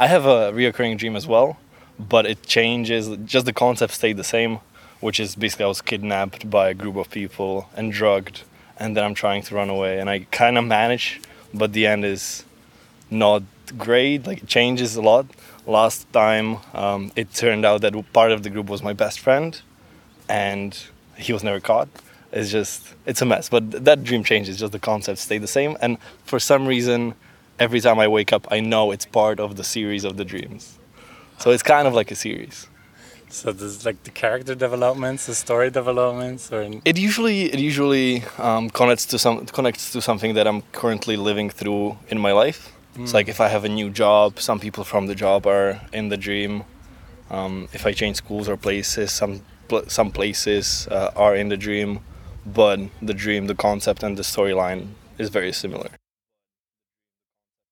I have a reoccurring dream as well, but it changes. Just the concept stayed the same, which is basically I was kidnapped by a group of people and drugged, and then I'm trying to run away, and I kind of manage, but the end is not great. Like it changes a lot. Last time, um, it turned out that part of the group was my best friend, and he was never caught. It's just it's a mess. But that dream changes. Just the concept stay the same, and for some reason, every time I wake up, I know it's part of the series of the dreams. So it's kind of like a series. So there's like the character developments, the story developments, or It usually it usually um, connects to some connects to something that I'm currently living through in my life. It's like if I have a new job, some people from the job are in the dream. Um, if I change schools or places, some pl- some places uh, are in the dream, but the dream, the concept, and the storyline is very similar.